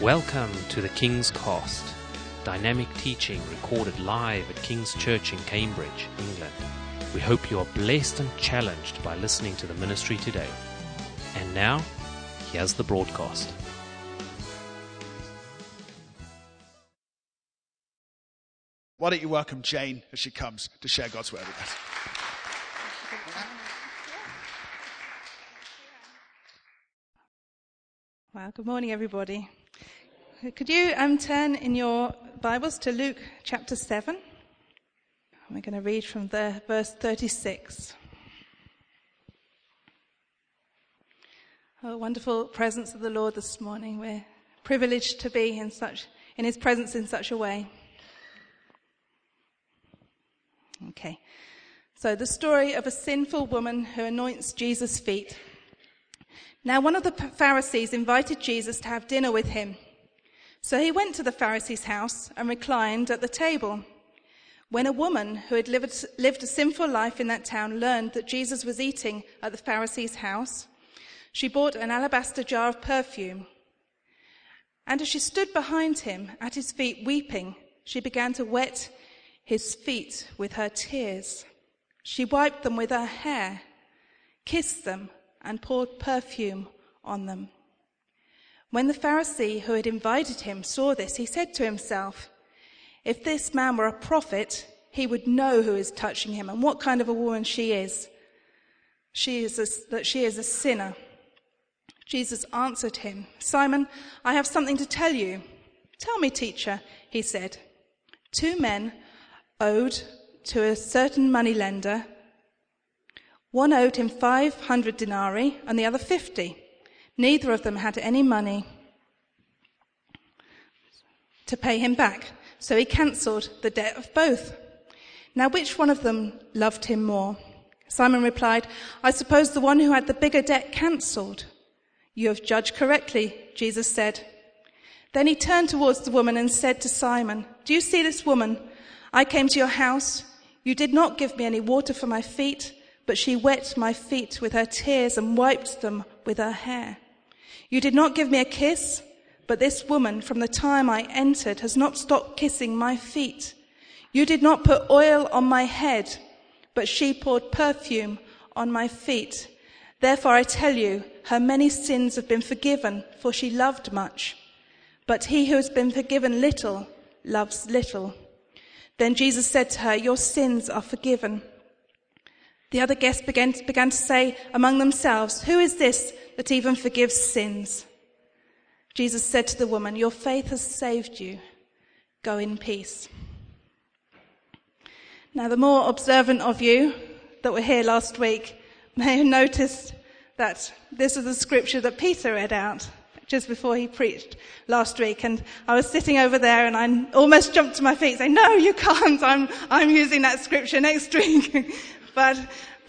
Welcome to the King's Cast, dynamic teaching recorded live at King's Church in Cambridge, England. We hope you are blessed and challenged by listening to the ministry today. And now, here's the broadcast. Why don't you welcome Jane as she comes to share God's word with us? Well, good morning, everybody. Could you um, turn in your Bibles to Luke chapter 7? We're going to read from the verse 36. Oh, wonderful presence of the Lord this morning. We're privileged to be in such, in His presence in such a way. Okay. So the story of a sinful woman who anoints Jesus' feet. Now one of the Pharisees invited Jesus to have dinner with him. So he went to the Pharisee's house and reclined at the table. When a woman who had lived, lived a sinful life in that town learned that Jesus was eating at the Pharisee's house, she bought an alabaster jar of perfume. And as she stood behind him at his feet weeping, she began to wet his feet with her tears. She wiped them with her hair, kissed them, and poured perfume on them. When the Pharisee who had invited him saw this, he said to himself, if this man were a prophet, he would know who is touching him and what kind of a woman she is. She is a, that she is a sinner. Jesus answered him, Simon, I have something to tell you. Tell me, teacher, he said. Two men owed to a certain moneylender. One owed him 500 denarii and the other 50. Neither of them had any money to pay him back. So he cancelled the debt of both. Now, which one of them loved him more? Simon replied, I suppose the one who had the bigger debt cancelled. You have judged correctly, Jesus said. Then he turned towards the woman and said to Simon, Do you see this woman? I came to your house. You did not give me any water for my feet, but she wet my feet with her tears and wiped them with her hair. You did not give me a kiss, but this woman, from the time I entered, has not stopped kissing my feet. You did not put oil on my head, but she poured perfume on my feet. Therefore I tell you, her many sins have been forgiven, for she loved much. But he who has been forgiven little loves little. Then Jesus said to her, Your sins are forgiven. The other guests began, began to say among themselves, Who is this that even forgives sins? Jesus said to the woman, Your faith has saved you. Go in peace. Now, the more observant of you that were here last week may have noticed that this is the scripture that Peter read out just before he preached last week. And I was sitting over there and I almost jumped to my feet saying, no, you can't. I'm, I'm using that scripture next week. but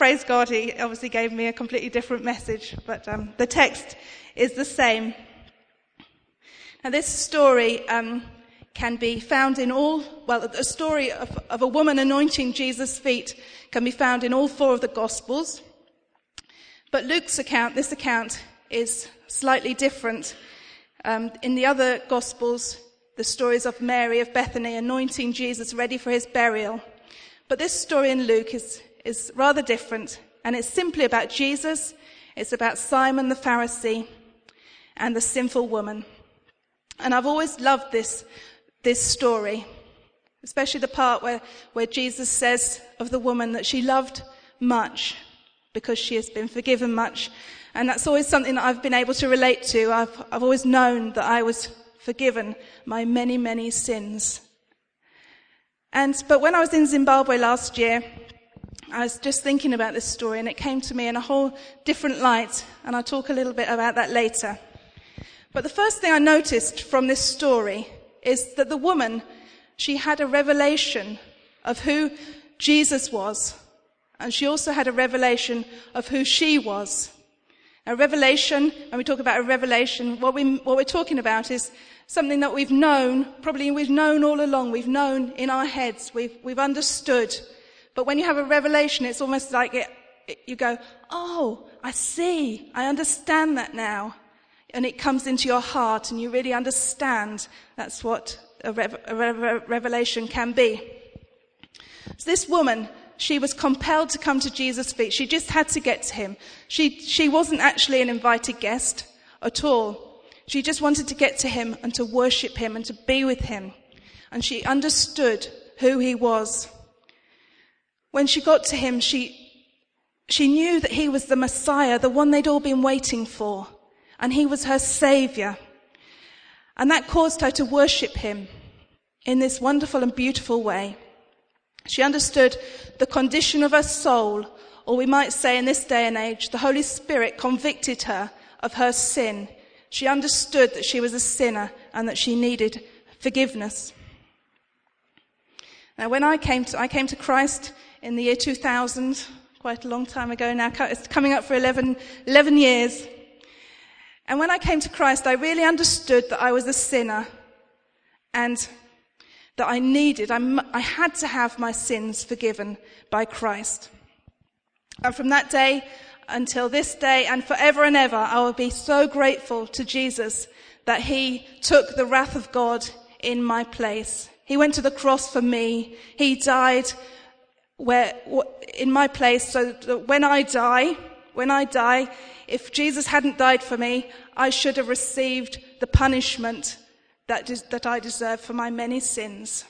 praise God, he obviously gave me a completely different message. But um, the text is the same. Now, this story um, can be found in all, well, a story of, of, a woman anointing Jesus' feet can be found in all four of the Gospels. But Luke's account, this account, is slightly different. Um, in the other Gospels, the stories of Mary of Bethany anointing Jesus ready for his burial. But this story in Luke is, is rather different, and it's simply about Jesus, it's about Simon the Pharisee, and the sinful woman. And I've always loved this, this story, especially the part where, where Jesus says of the woman that she loved much because she has been forgiven much. And that's always something that I've been able to relate to. I've, I've always known that I was forgiven my many, many sins. And, but when I was in Zimbabwe last year, I was just thinking about this story and it came to me in a whole different light. And I'll talk a little bit about that later. But the first thing I noticed from this story is that the woman, she had a revelation of who Jesus was. And she also had a revelation of who she was. A revelation, when we talk about a revelation, what, we, what we're talking about is something that we've known, probably we've known all along, we've known in our heads, we've, we've understood. But when you have a revelation, it's almost like it, it, you go, oh, I see, I understand that now. and it comes into your heart and you really understand that's what a, rev- a rev- revelation can be. So this woman, she was compelled to come to Jesus' feet. She just had to get to him. She, she wasn't actually an invited guest at all. She just wanted to get to him and to worship him and to be with him. And she understood who he was. When she got to him, she, she knew that he was the Messiah, the one they'd all been waiting for. And he was her savior. And that caused her to worship him in this wonderful and beautiful way. She understood the condition of her soul, or we might say in this day and age, the Holy Spirit convicted her of her sin. She understood that she was a sinner and that she needed forgiveness. Now, when I came to, I came to Christ in the year 2000, quite a long time ago now, it's coming up for 11, 11 years. And when I came to Christ, I really understood that I was a sinner and that I needed, I, I had to have my sins forgiven by Christ. And from that day until this day and forever and ever, I will be so grateful to Jesus that he took the wrath of God in my place. He went to the cross for me. He died where, in my place so that when I die, when I die, if Jesus hadn't died for me, I should have received the punishment that, is, that I deserve for my many sins.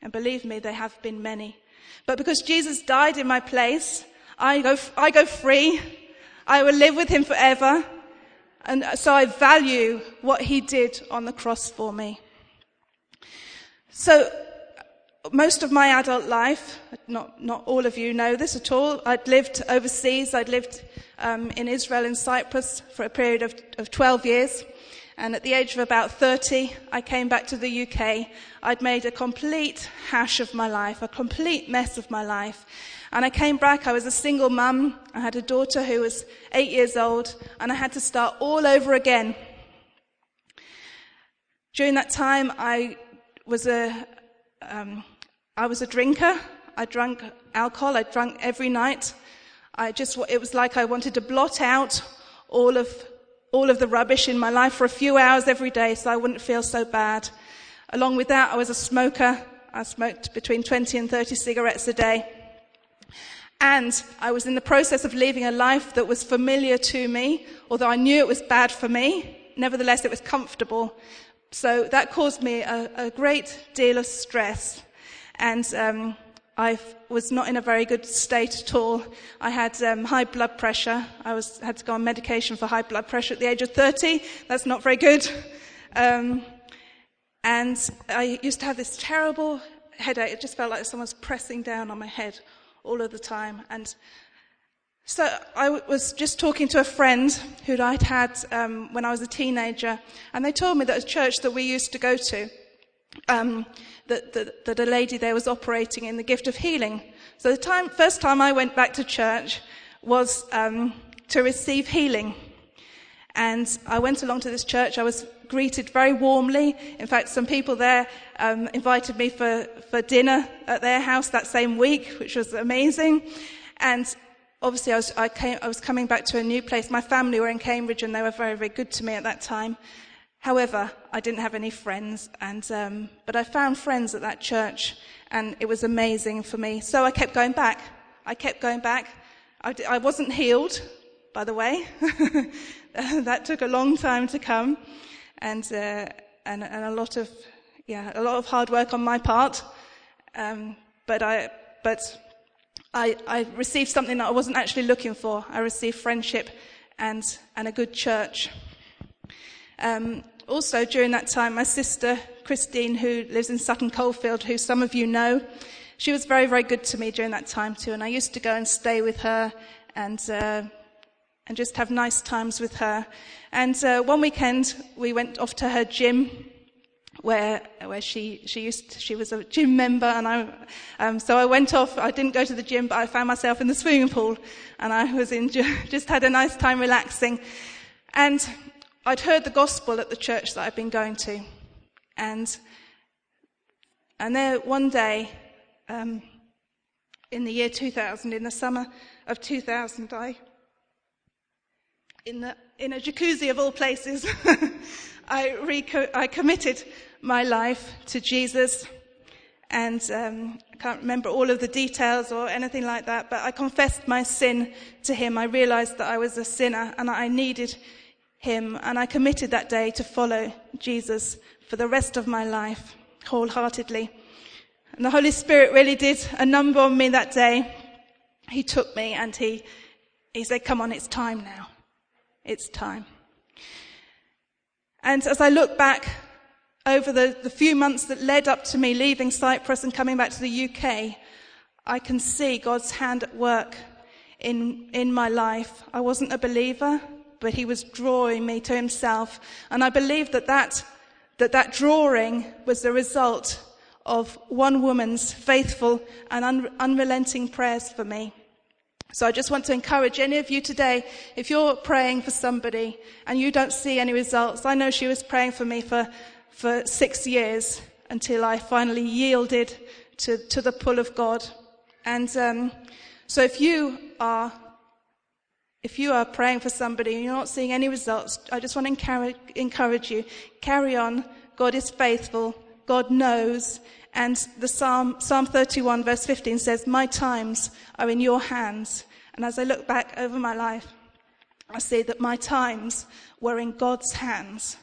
And believe me, they have been many. But because Jesus died in my place, I go, I go free. I will live with him forever. And uh, so I value what he did on the cross for me. So most of my adult life, not, not all of you know this at all, I'd lived overseas. I'd lived um, in Israel and Cyprus for a period of, of 12 years. And at the age of about 30, I came back to the UK. I'd made a complete hash of my life, a complete mess of my life. And I came back, I was a single mum. I had a daughter who was eight years old, and I had to start all over again. During that time, I was a, um, I was a drinker. I drank alcohol. I drank every night. I just, it was like I wanted to blot out all of, all of the rubbish in my life for a few hours every day so I wouldn't feel so bad. Along with that, I was a smoker. I smoked between 20 and 30 cigarettes a day. And I was in the process of leaving a life that was familiar to me, although I knew it was bad for me. Nevertheless, it was comfortable. So that caused me a, a great deal of stress and um, I was not in a very good state at all. I had um, high blood pressure. I was, had to go on medication for high blood pressure at the age of 30. That's not very good. Um, and I used to have this terrible headache. It just felt like someone was pressing down on my head all of the time. And so I was just talking to a friend who I'd had um, when I was a teenager, and they told me that a church that we used to go to um, that, that, that, a lady there was operating in the gift of healing. So the time, first time I went back to church was um, to receive healing. And I went along to this church. I was greeted very warmly. In fact, some people there um, invited me for, for dinner at their house that same week, which was amazing. And obviously, I was, I, came, I was coming back to a new place. My family were in Cambridge, and they were very, very good to me at that time. However, I didn't have any friends, and, um, but I found friends at that church, and it was amazing for me. So I kept going back. I kept going back. I, I wasn't healed, by the way. that took a long time to come, and, uh, and, and, a lot of, yeah, a lot of hard work on my part. Um, but I, but I, I received something that I wasn't actually looking for. I received friendship and, and a good church. Um, also, during that time, my sister, Christine, who lives in Sutton Coldfield, who some of you know, she was very, very good to me during that time too. And I used to go and stay with her and, uh, and just have nice times with her. And uh, one weekend, we went off to her gym where where she she used to, she was a gym member and I um, so I went off I didn't go to the gym but I found myself in the swimming pool and I was in just had a nice time relaxing and I'd heard the gospel at the church that I'd been going to. And, and there one day, um, in the year 2000, in the summer of 2000, I, in, the, in a jacuzzi of all places, I, reco- I committed my life to Jesus. And um, I can't remember all of the details or anything like that, but I confessed my sin to him. I realized that I was a sinner and I needed him. And I committed that day to follow Jesus for the rest of my life wholeheartedly. And the Holy Spirit really did a number on me that day. He took me and he, he said, come on, it's time now. It's time. And as I look back over the, the few months that led up to me leaving Cyprus and coming back to the UK, I can see God's hand at work in, in my life. I wasn't a believer, but he was drawing me to himself. And I believe that that, that, that drawing was the result of one woman's faithful and un, unrelenting prayers for me. So I just want to encourage any of you today, if you're praying for somebody and you don't see any results, I know she was praying for me for, for six years until I finally yielded to, to the pull of God. And um, so if you are if you are praying for somebody and you're not seeing any results, I just want to encourage, you. Carry on. God is faithful. God knows. And the Psalm, Psalm 31 verse 15 says, my times are in your hands. And as I look back over my life, I see that my times were in God's hands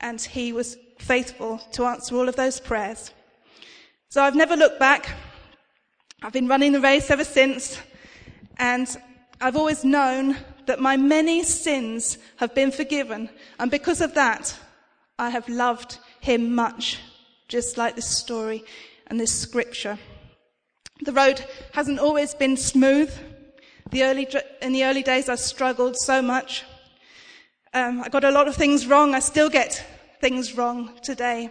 and he was faithful to answer all of those prayers. So I've never looked back. I've been running the race ever since and I've always known that my many sins have been forgiven. And because of that, I have loved him much just like this story and this scripture. The road hasn't always been smooth. The early, in the early days, I struggled so much. Um, I got a lot of things wrong. I still get things wrong today.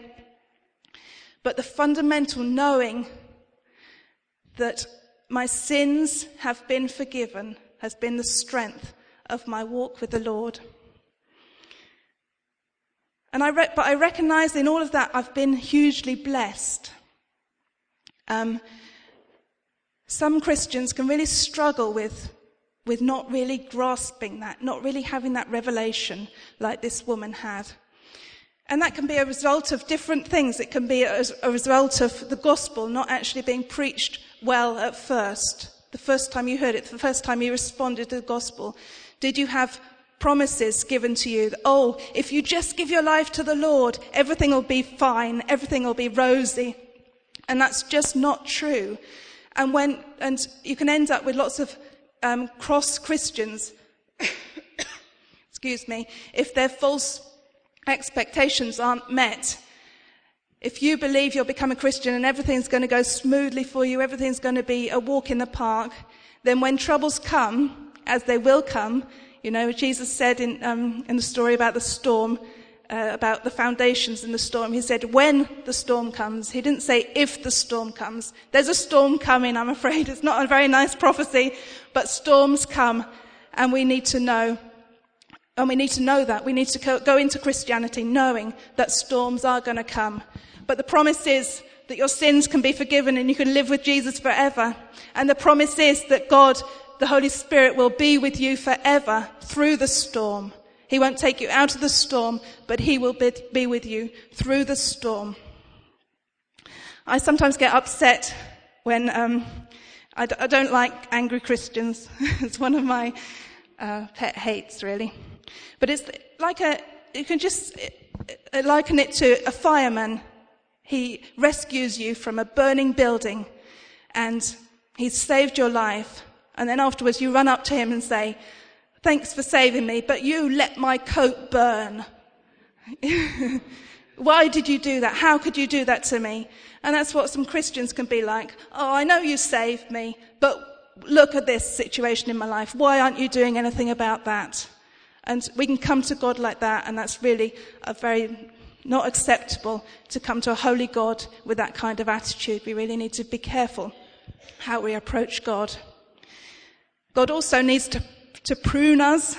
But the fundamental knowing that my sins have been forgiven has been the strength of my walk with the Lord. And I re- but I recognize in all of that I've been hugely blessed. Um, some Christians can really struggle with, with not really grasping that, not really having that revelation like this woman had. And that can be a result of different things. It can be a, a result of the gospel not actually being preached well at first. The first time you heard it, the first time you responded to the gospel. Did you have promises given to you. Oh, if you just give your life to the Lord, everything will be fine, everything will be rosy. And that's just not true. And when, and you can end up with lots of um, cross Christians, excuse me, if their false expectations aren't met. If you believe you'll become a Christian and everything's going to go smoothly for you, everything's going to be a walk in the park, then when troubles come, as they will come, you know, Jesus said in, um, in the story about the storm, uh, about the foundations in the storm, he said, when the storm comes. He didn't say if the storm comes. There's a storm coming, I'm afraid. It's not a very nice prophecy, but storms come and we need to know. And we need to know that. We need to go into Christianity knowing that storms are going to come. But the promise is that your sins can be forgiven and you can live with Jesus forever. And the promise is that God the Holy Spirit will be with you forever through the storm. He won't take you out of the storm, but He will be with you through the storm. I sometimes get upset when um, I d- I don't like angry Christians. it's one of my uh, pet hates, really. But it's like a, you can just liken it to a fireman. He rescues you from a burning building and he's saved your life and then afterwards you run up to him and say, thanks for saving me, but you let my coat burn. Why did you do that? How could you do that to me? And that's what some Christians can be like. Oh, I know you saved me, but look at this situation in my life. Why aren't you doing anything about that? And we can come to God like that, and that's really a very not acceptable to come to a holy God with that kind of attitude. We really need to be careful how we approach God. God also needs to, to prune us.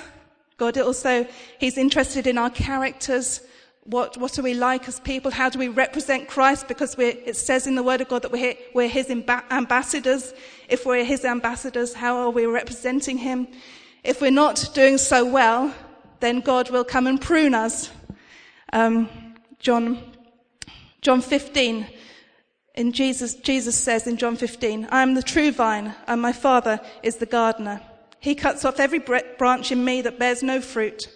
God also, He's interested in our characters. What, what are we like as people? How do we represent Christ? Because it says in the Word of God that we're, we're His ambassadors. If we're His ambassadors, how are we representing Him? If we're not doing so well, then God will come and prune us. Um, John, John 15, in Jesus, Jesus says in John 15, I am the true vine, and my Father is the gardener. He cuts off every branch in me that bears no fruit,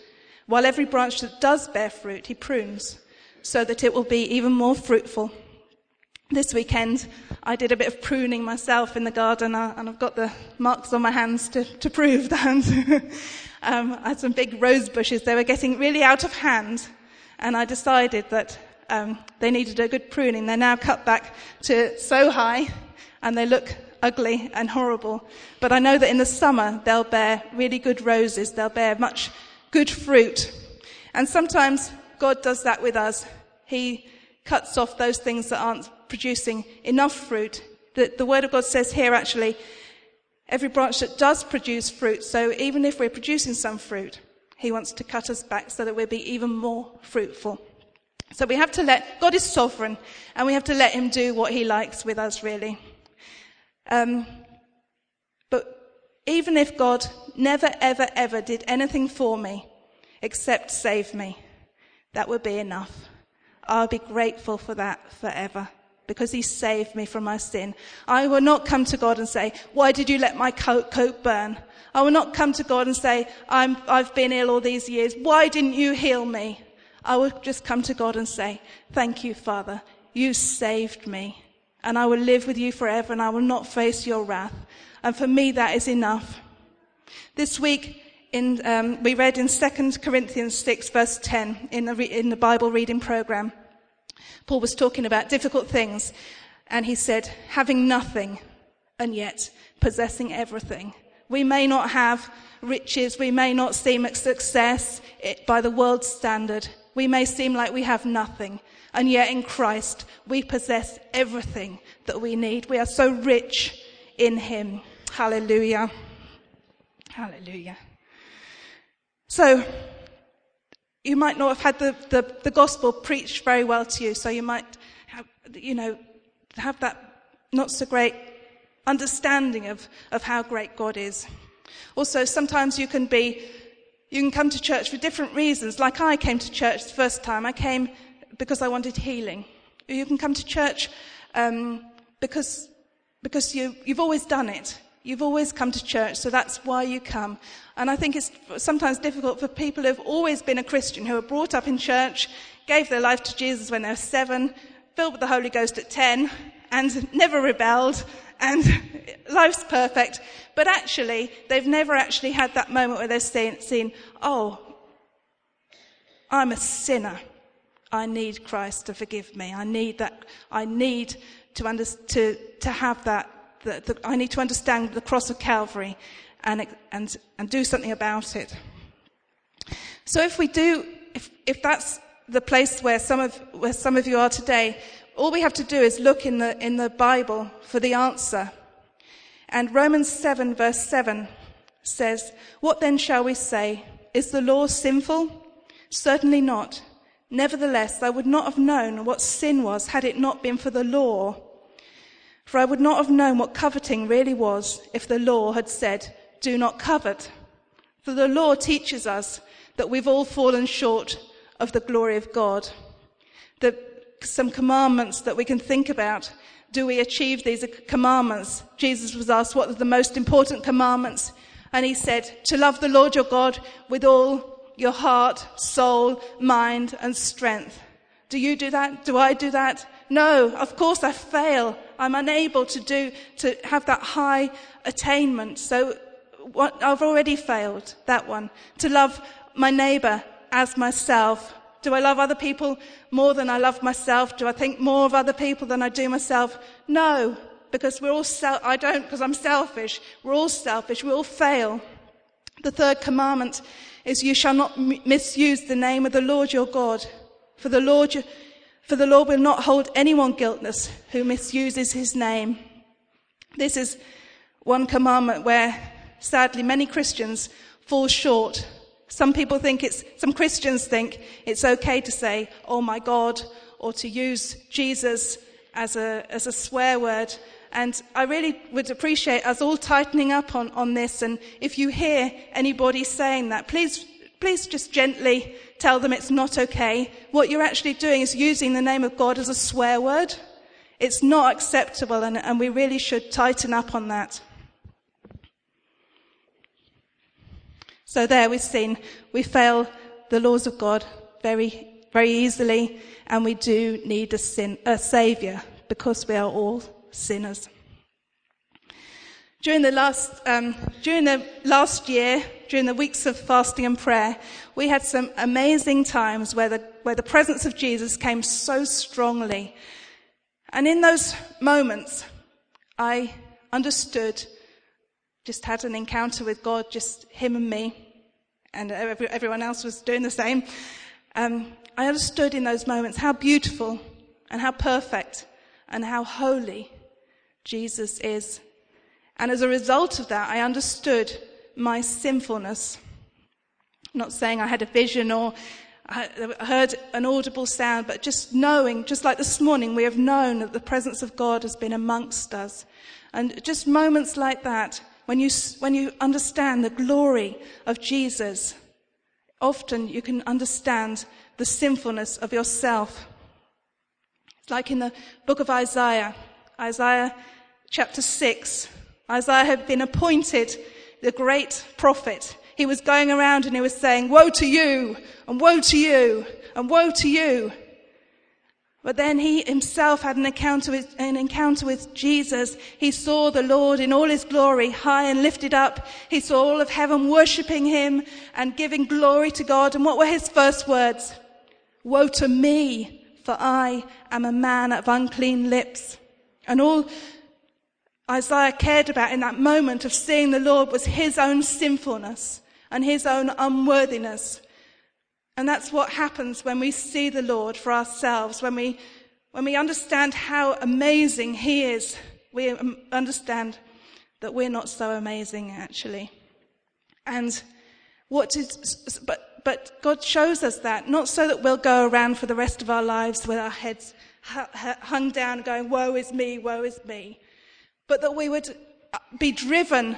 while every branch that does bear fruit, he prunes, so that it will be even more fruitful. This weekend, I did a bit of pruning myself in the garden, uh, and I've got the marks on my hands to, to prove that. um, I had some big rose bushes. They were getting really out of hand, and I decided that um, they needed a good pruning. They're now cut back to so high, and they look ugly and horrible. But I know that in the summer, they'll bear really good roses. They'll bear much good fruit. And sometimes God does that with us. He cuts off those things that aren't producing enough fruit. The, the Word of God says here actually, every branch that does produce fruit, so even if we're producing some fruit, He wants to cut us back so that we'll be even more fruitful. So we have to let, God is sovereign, and we have to let Him do what He likes with us, really. Um, but even if God never, ever, ever did anything for me except save me, that would be enough. I'll be grateful for that forever because he saved me from my sin. I will not come to God and say, why did you let my coat, coat burn? I will not come to God and say, i have been ill all these years. Why didn't you heal me? I will just come to God and say, thank you, Father. You saved me and I will live with you forever and I will not face your wrath. And for me, that is enough. This week, in, um, we read in 2 Corinthians 6 verse 10 in the, re- in the Bible reading program. Paul was talking about difficult things, and he said, having nothing and yet possessing everything. We may not have riches, we may not seem a success by the world's standard. We may seem like we have nothing, and yet in Christ we possess everything that we need. We are so rich in Him. Hallelujah. Hallelujah. So, you might not have had the, the, the gospel preached very well to you, so you might have, you know, have that not so great understanding of, of how great God is. Also, sometimes you can be, you can come to church for different reasons. Like I came to church the first time. I came because I wanted healing. You can come to church um, because, because you, you've always done it. You've always come to church, so that's why you come. And I think it's sometimes difficult for people who've always been a Christian, who were brought up in church, gave their life to Jesus when they were seven, filled with the Holy Ghost at 10, and never rebelled, and life's perfect. But actually, they've never actually had that moment where they've seen, oh, I'm a sinner. I need Christ to forgive me. I need that. I need to, under, to, to have that the, I need to understand the cross of Calvary and, and, and do something about it. So if we do, if, if that's the place where some of, where some of you are today, all we have to do is look in the, in the Bible for the answer. And Romans 7 verse 7 says, What then shall we say? Is the law sinful? Certainly not. Nevertheless, I would not have known what sin was had it not been for the law. For I would not have known what coveting really was if the law had said, do not covet. For the law teaches us that we've all fallen short of the glory of God. The, some commandments that we can think about. Do we achieve these commandments? Jesus was asked what are the most important commandments. And he said, to love the Lord your God with all your heart, soul, mind, and strength. Do you do that? Do I do that? No, of course I fail. I'm unable to do, to have that high attainment. So what, I've already failed that one. To love my neighbor as myself. Do I love other people more than I love myself? Do I think more of other people than I do myself? No, because we're all self, I don't because I'm selfish. We're all selfish. We all fail. The third commandment is you shall not misuse the name of the Lord your God. For the Lord for the Lord will not hold anyone guiltless who misuses his name. This is one commandment where sadly many Christians fall short. Some people think it's, some Christians think it's okay to say, oh my God, or to use Jesus as a, as a swear word And I really would appreciate us all tightening up on, on this. And if you hear anybody saying that, please, please just gently tell them it's not okay. What you're actually doing is using the name of God as a swear word. It's not acceptable and, and we really should tighten up on that. So there we've seen we fail the laws of God very, very easily and we do need a sin, a savior because we are all sinners. During the last, um, during the last year, during the weeks of fasting and prayer, we had some amazing times where the, where the presence of Jesus came so strongly. And in those moments, I understood, just had an encounter with God, just him and me, and every, everyone else was doing the same. Um, I understood in those moments how beautiful and how perfect and how holy Jesus is. And as a result of that, I understood my sinfulness. I'm not saying I had a vision or I heard an audible sound, but just knowing, just like this morning, we have known that the presence of God has been amongst us. And just moments like that, when you, when you understand the glory of Jesus, often you can understand the sinfulness of yourself. It's like in the book of Isaiah, Isaiah chapter 6. Isaiah had been appointed the great prophet. He was going around and he was saying, Woe to you, and woe to you, and woe to you. But then he himself had an encounter, with, an encounter with Jesus. He saw the Lord in all his glory, high and lifted up. He saw all of heaven worshipping him and giving glory to God. And what were his first words? Woe to me, for I am a man of unclean lips. And all Isaiah cared about in that moment of seeing the Lord was his own sinfulness and his own unworthiness. And that's what happens when we see the Lord for ourselves, when we, when we understand how amazing He is, we um, understand that we're not so amazing actually. And what is, but, but God shows us that, not so that we'll go around for the rest of our lives with our heads hung down going, woe is me, woe is me. But that we would be driven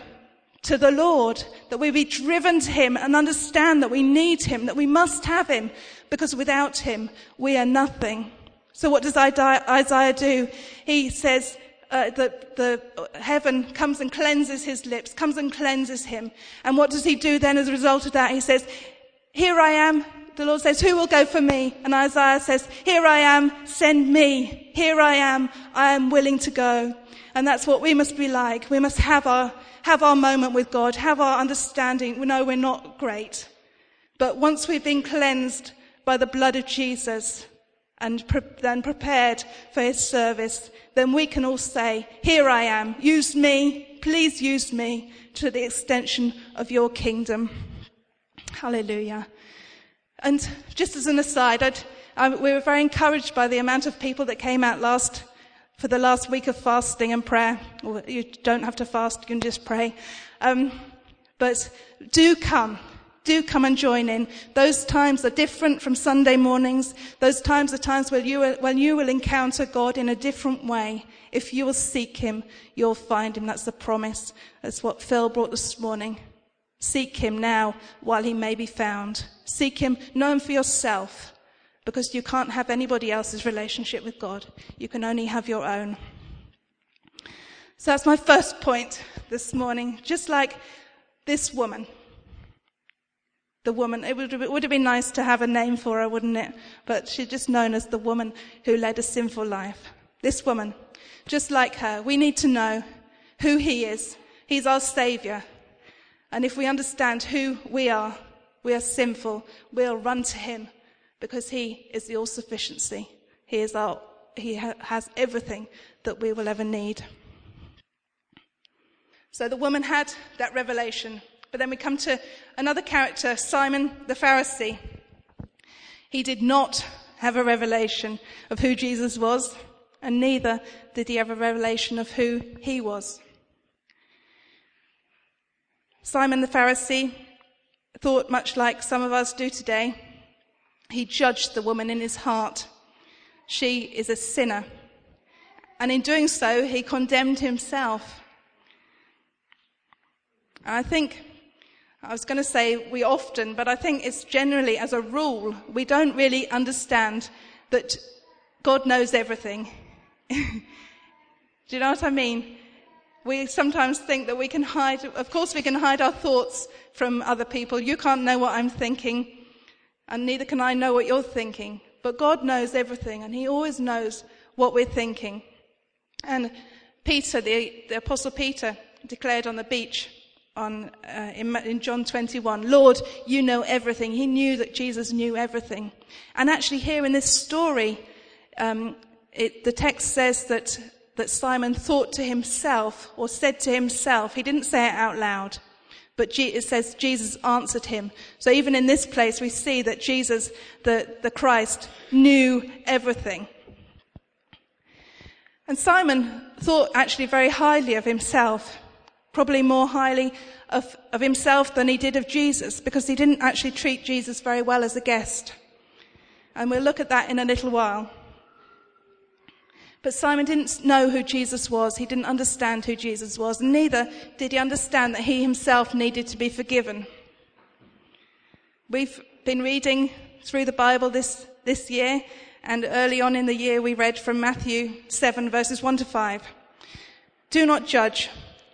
to the Lord, that we be driven to Him and understand that we need Him, that we must have Him, because without Him, we are nothing. So what does Isaiah do? He says, uh, that the heaven comes and cleanses his lips, comes and cleanses him. And what does he do then as a result of that? He says, here I am. The Lord says, who will go for me? And Isaiah says, here I am, send me. Here I am, I am willing to go. And that's what we must be like. We must have our have our moment with God, have our understanding. We know we're not great. But once we've been cleansed by the blood of Jesus and pre- then prepared for his service, then we can all say, here I am. Use me. Please use me to the extension of your kingdom. Hallelujah. And just as an aside, I, we were very encouraged by the amount of people that came out last for the last week of fasting and prayer. Or you don't have to fast, you can just pray. Um, but do come. Do come and join in. Those times are different from Sunday mornings. Those times are times when you, when you will encounter God in a different way. If you will seek Him, you'll find Him. That's the promise. That's what Phil brought this morning. Seek Him now while He may be found. Seek Him, know Him for yourself because you can't have anybody else's relationship with God. You can only have your own. So that's my first point this morning. Just like this woman. The woman, it would, it would have been nice to have a name for her, wouldn't it? But she's just known as the woman who led a sinful life. This woman, just like her, we need to know who he is. He's our savior. And if we understand who we are, we are sinful, we'll run to him because He is the all sufficiency. He is our, He ha- has everything that we will ever need. So the woman had that revelation. But then we come to another character, Simon the Pharisee. He did not have a revelation of who Jesus was, and neither did he have a revelation of who he was. Simon the Pharisee thought much like some of us do today. He judged the woman in his heart. She is a sinner. And in doing so, he condemned himself. And I think, I was going to say we often, but I think it's generally as a rule, we don't really understand that God knows everything. Do you know what I mean? We sometimes think that we can hide, of course, we can hide our thoughts from other people. You can't know what I'm thinking, and neither can I know what you're thinking. But God knows everything, and He always knows what we're thinking. And Peter, the, the Apostle Peter, declared on the beach on, uh, in, in John 21, Lord, you know everything. He knew that Jesus knew everything. And actually, here in this story, um, it, the text says that that Simon thought to himself or said to himself. He didn't say it out loud, but it says Jesus answered him. So even in this place, we see that Jesus, the, the Christ, knew everything. And Simon thought actually very highly of himself, probably more highly of, of himself than he did of Jesus, because he didn't actually treat Jesus very well as a guest. And we'll look at that in a little while. But Simon didn't know who Jesus was. He didn't understand who Jesus was. And Neither did he understand that he himself needed to be forgiven. We've been reading through the Bible this, this year, and early on in the year we read from Matthew 7 verses 1 to 5. Do not judge,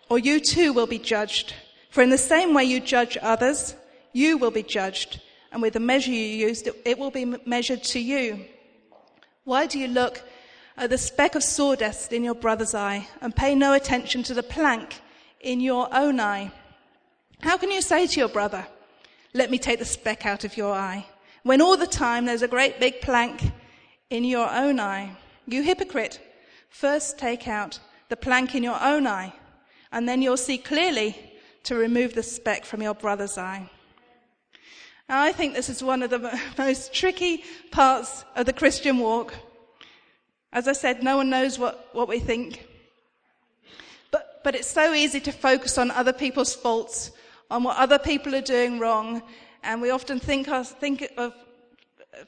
or you too will be judged. For in the same way you judge others, you will be judged. And with the measure you use, it will be measured to you. Why do you look at the speck of sawdust in your brother's eye and pay no attention to the plank in your own eye? How can you say to your brother, let me take the speck out of your eye, when all the time there's a great big plank in your own eye? You hypocrite, first take out the plank in your own eye, and then you'll see clearly to remove the speck from your brother's eye. Now, I think this is one of the most tricky parts of the Christian walk as I said, no one knows what, what we think. But, but it's so easy to focus on other people's faults, on what other people are doing wrong, and we often think, think of,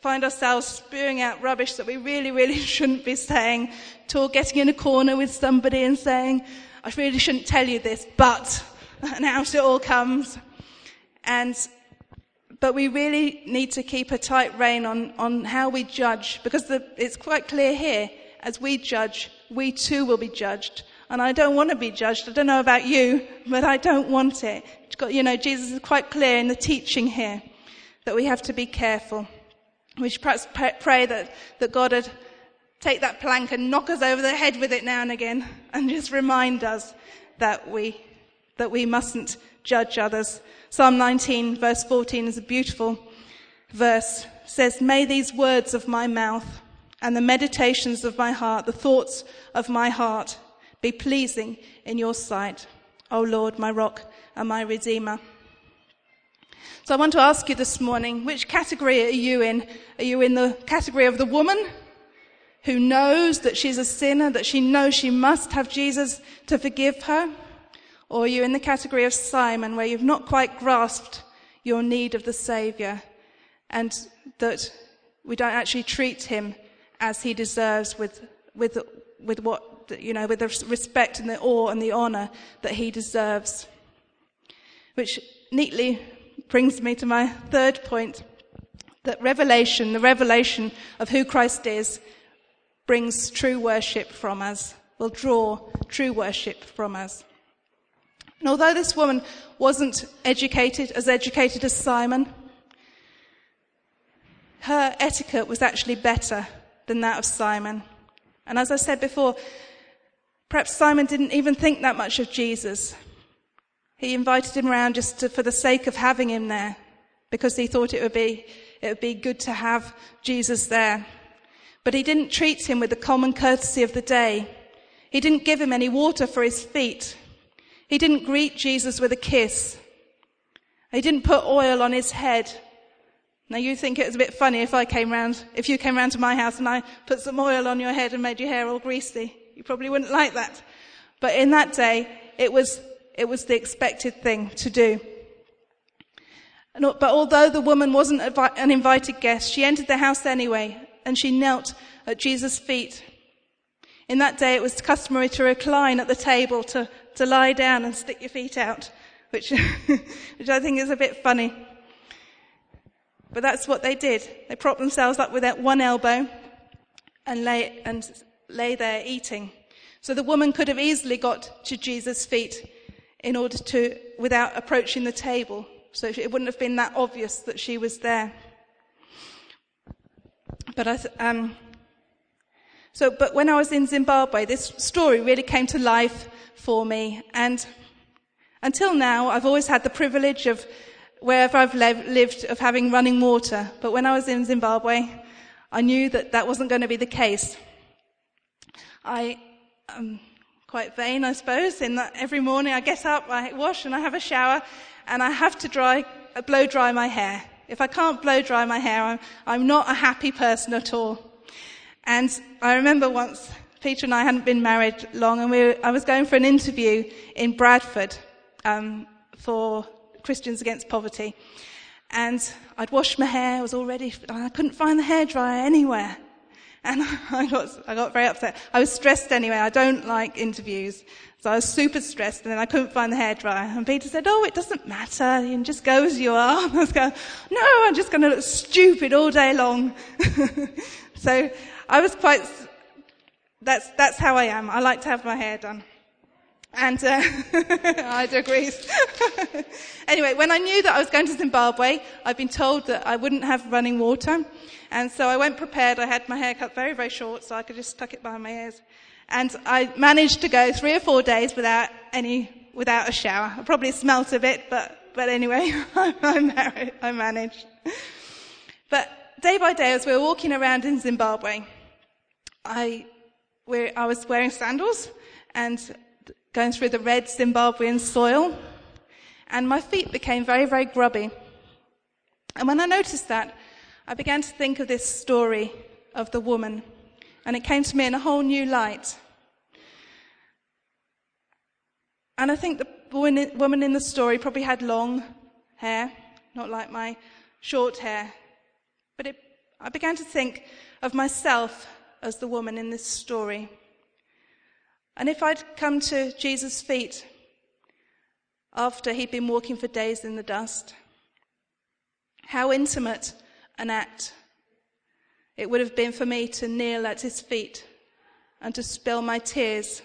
find ourselves spewing out rubbish that we really, really shouldn't be saying, or getting in a corner with somebody and saying, I really shouldn't tell you this, but, and out it all comes. And but we really need to keep a tight rein on, on how we judge because the, it's quite clear here as we judge, we too will be judged. And I don't want to be judged. I don't know about you, but I don't want it. You know, Jesus is quite clear in the teaching here that we have to be careful. We should perhaps pray that, that God would take that plank and knock us over the head with it now and again and just remind us that we, that we mustn't judge others Psalm 19 verse 14 is a beautiful verse. It says, May these words of my mouth and the meditations of my heart, the thoughts of my heart be pleasing in your sight, O Lord, my rock and my redeemer. So I want to ask you this morning, which category are you in? Are you in the category of the woman who knows that she's a sinner, that she knows she must have Jesus to forgive her? Or you're you in the category of Simon, where you've not quite grasped your need of the Saviour and that we don't actually treat him as he deserves with, with, with what, you know, with the respect and the awe and the honour that he deserves? Which neatly brings me to my third point that revelation, the revelation of who Christ is, brings true worship from us, will draw true worship from us. And although this woman wasn't educated, as educated as Simon, her etiquette was actually better than that of Simon. And as I said before, perhaps Simon didn't even think that much of Jesus. He invited him around just to, for the sake of having him there, because he thought it would be it would be good to have Jesus there. But he didn't treat him with the common courtesy of the day. He didn't give him any water for his feet. He didn't greet Jesus with a kiss. He didn't put oil on his head. Now you think it was a bit funny if I came round, if you came round to my house and I put some oil on your head and made your hair all greasy. You probably wouldn't like that. But in that day, it was, it was the expected thing to do. But although the woman wasn't an invited guest, she entered the house anyway and she knelt at Jesus' feet. In that day, it was customary to recline at the table, to, to lie down and stick your feet out, which, which I think is a bit funny. But that's what they did. They propped themselves up with one elbow and lay, and lay there eating. So the woman could have easily got to Jesus' feet in order to, without approaching the table. So it wouldn't have been that obvious that she was there. But I, um, so, but when I was in Zimbabwe, this story really came to life for me. And until now, I've always had the privilege of wherever I've lived of having running water. But when I was in Zimbabwe, I knew that that wasn't going to be the case. I am quite vain, I suppose, in that every morning I get up, I wash and I have a shower and I have to dry, blow dry my hair. If I can't blow dry my hair, I'm, I'm not a happy person at all. And I remember once Peter and I hadn't been married long and we were, I was going for an interview in Bradford um, for Christians Against Poverty. And I'd washed my hair, I was all ready, I couldn't find the hairdryer anywhere. And I got, I got very upset. I was stressed anyway. I don't like interviews. So I was super stressed and then I couldn't find the hairdryer. And Peter said, Oh, it doesn't matter. You can just go as you are. I was going, No, I'm just going to look stupid all day long. so I was quite, that's, that's how I am. I like to have my hair done. And uh, I'd agree. anyway, when I knew that I was going to Zimbabwe, I'd been told that I wouldn't have running water. And so I went prepared. I had my hair cut very, very short so I could just tuck it behind my ears. And I managed to go three or four days without any, without a shower. I probably smelt a bit, but, but anyway, I, I managed. But day by day, as we were walking around in Zimbabwe, I, I was wearing sandals and going through the red Zimbabwean soil, and my feet became very, very grubby. And when I noticed that, I began to think of this story of the woman, and it came to me in a whole new light. And I think the woman in the story probably had long hair, not like my short hair. But it, I began to think of myself as the woman in this story. And if I'd come to Jesus' feet after he'd been walking for days in the dust, how intimate an act. It would have been for me to kneel at his feet and to spill my tears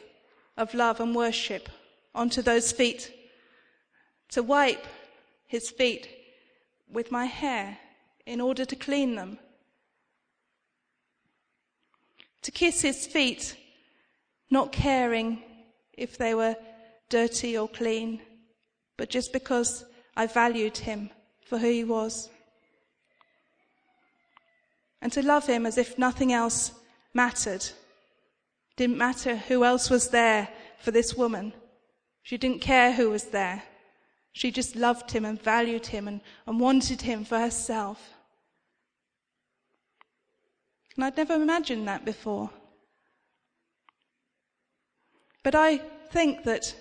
of love and worship onto those feet, to wipe his feet with my hair in order to clean them, to kiss his feet, not caring if they were dirty or clean, but just because I valued him for who he was and to love him as if nothing else mattered. Didn't matter who else was there for this woman. She didn't care who was there. She just loved him and valued him and, and wanted him for herself. And I'd never imagined that before. But I think that,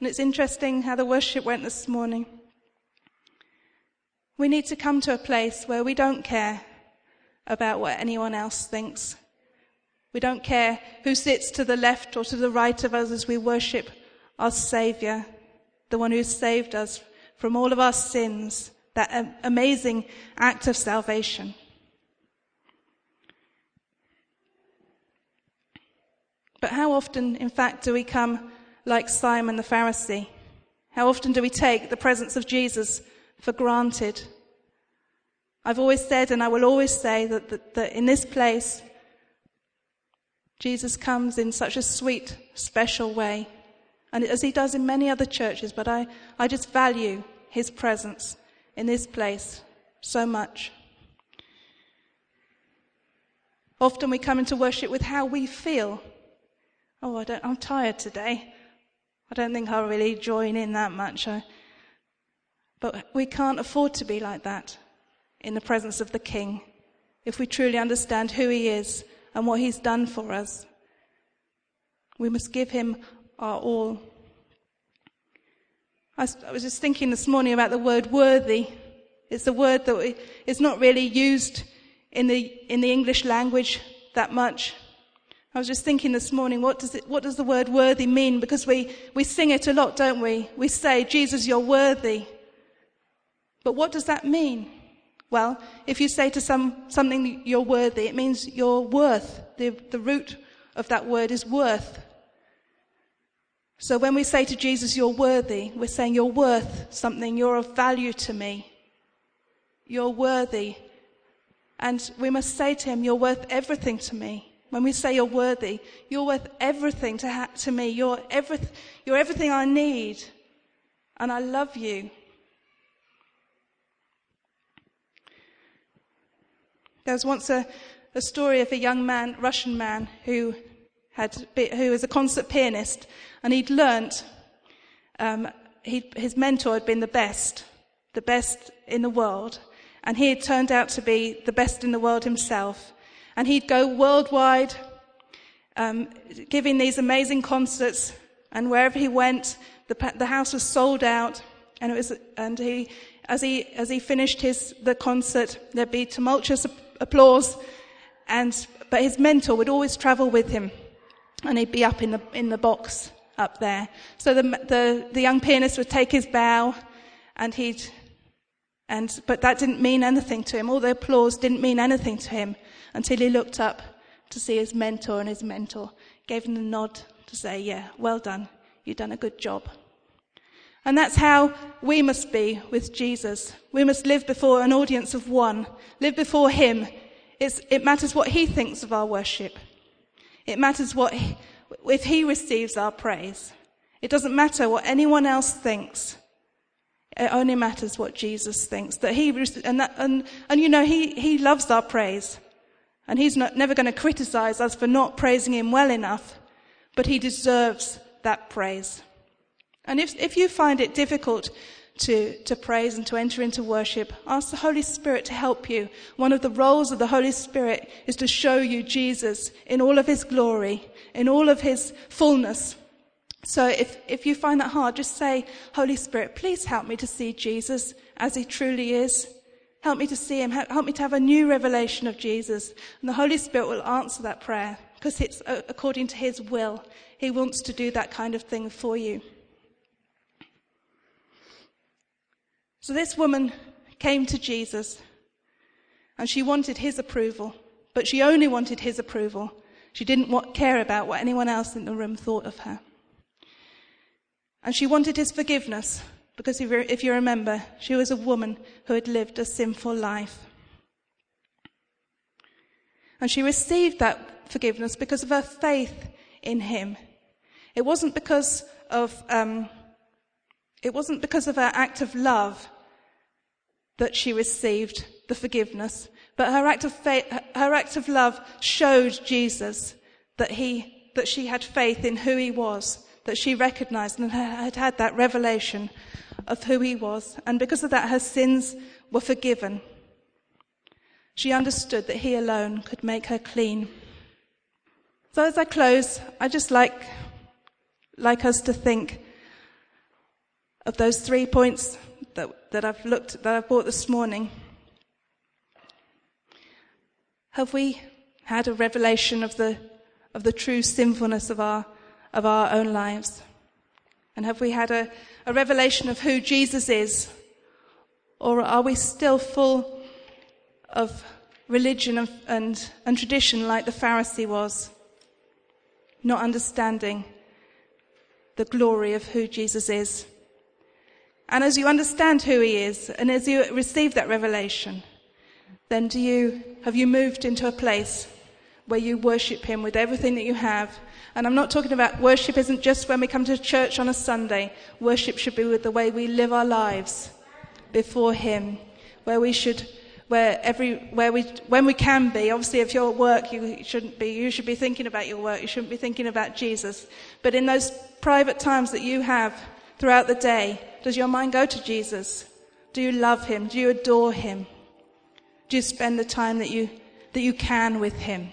and it's interesting how the worship went this morning, we need to come to a place where we don't care about what anyone else thinks. We don't care who sits to the left or to the right of us as we worship our Saviour, the one who saved us from all of our sins, that amazing act of salvation. But how often, in fact, do we come like Simon the Pharisee? How often do we take the presence of Jesus for granted? I've always said, and I will always say, that, that, that in this place, Jesus comes in such a sweet, special way. And as he does in many other churches, but I, I just value his presence in this place so much. Often we come into worship with how we feel. Oh, I don't, I'm tired today. I don't think I'll really join in that much. I, but we can't afford to be like that in the presence of the King if we truly understand who he is and what he's done for us. We must give him our all. I, was just thinking this morning about the word worthy. It's a word that is not really used in the, in the English language that much. I was just thinking this morning, what does, it, what does the word worthy mean? Because we, we sing it a lot, don't we? We say, Jesus, you're worthy. But what does that mean? Well, if you say to some, something you're worthy, it means you're worth. The, the root of that word is worth. So when we say to Jesus, you're worthy, we're saying you're worth something, you're of value to me. You're worthy. And we must say to him, you're worth everything to me. When we say you're worthy, you're worth everything to, ha- to me. You're, every- you're everything I need. And I love you. There was once a, a story of a young man, Russian man, who had who was a concert pianist, and he'd learnt. Um, he, his mentor had been the best, the best in the world, and he had turned out to be the best in the world himself. And he'd go worldwide, um, giving these amazing concerts, and wherever he went, the, the house was sold out, and was, and he, as he, as he finished his, the concert, there'd be tumultuous applause, and, but his mentor would always travel with him, and he'd be up in the, in the box up there. So the, the, the young pianist would take his bow, and he'd, and, but that didn't mean anything to him. All the applause didn't mean anything to him until he looked up to see his mentor, and his mentor gave him the nod to say, yeah, well done. You've done a good job. And that's how we must be with Jesus. We must live before an audience of one, live before Him. It's, it matters what He thinks of our worship. It matters what, he, if He receives our praise. It doesn't matter what anyone else thinks. It only matters what Jesus thinks. That He, and, that, and, and you know, He, He loves our praise. And He's not, never going to criticize us for not praising Him well enough. But He deserves that praise. And if, if you find it difficult to, to praise and to enter into worship, ask the Holy Spirit to help you. One of the roles of the Holy Spirit is to show you Jesus in all of his glory, in all of his fullness. So if, if you find that hard, just say, Holy Spirit, please help me to see Jesus as he truly is. Help me to see him. Help me to have a new revelation of Jesus. And the Holy Spirit will answer that prayer because it's uh, according to his will. He wants to do that kind of thing for you. So this woman came to Jesus and she wanted his approval, but she only wanted his approval. She didn't want, care about what anyone else in the room thought of her. And she wanted his forgiveness because if you, remember, she was a woman who had lived a sinful life. And she received that forgiveness because of her faith in him. It wasn't because of, um, it wasn't because of her act of love that she received the forgiveness. But her act of faith, her act of love showed Jesus that he, that she had faith in who he was, that she recognized and had had that revelation of who he was. And because of that, her sins were forgiven. She understood that he alone could make her clean. So as I close, I just like, like us to think of those three points that, that I've looked, that I've brought this morning. Have we had a revelation of the, of the true sinfulness of our, of our own lives? And have we had a, a revelation of who Jesus is? Or are we still full of religion and, and, and tradition like the Pharisee was? Not understanding the glory of who Jesus is. And as you understand who he is, and as you receive that revelation, then do you, have you moved into a place where you worship him with everything that you have? And I'm not talking about worship isn't just when we come to church on a Sunday. Worship should be with the way we live our lives before him, where we should, where every, where we, when we can be, obviously if you're at work, you shouldn't be, you should be thinking about your work. You shouldn't be thinking about Jesus. But in those private times that you have, throughout the day? Does your mind go to Jesus? Do you love him? Do you adore him? Do you spend the time that you, that you can with him?